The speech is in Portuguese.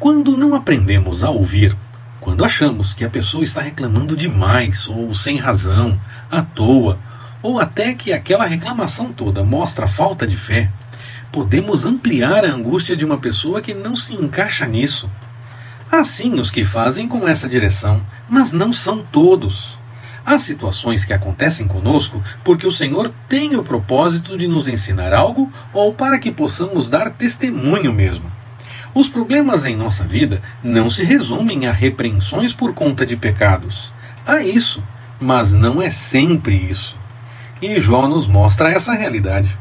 Quando não aprendemos a ouvir, quando achamos que a pessoa está reclamando demais ou sem razão, à toa, ou até que aquela reclamação toda mostra falta de fé, podemos ampliar a angústia de uma pessoa que não se encaixa nisso. Há sim os que fazem com essa direção, mas não são todos. Há situações que acontecem conosco porque o Senhor tem o propósito de nos ensinar algo ou para que possamos dar testemunho mesmo. Os problemas em nossa vida não se resumem a repreensões por conta de pecados. Há isso, mas não é sempre isso. E Jó nos mostra essa realidade.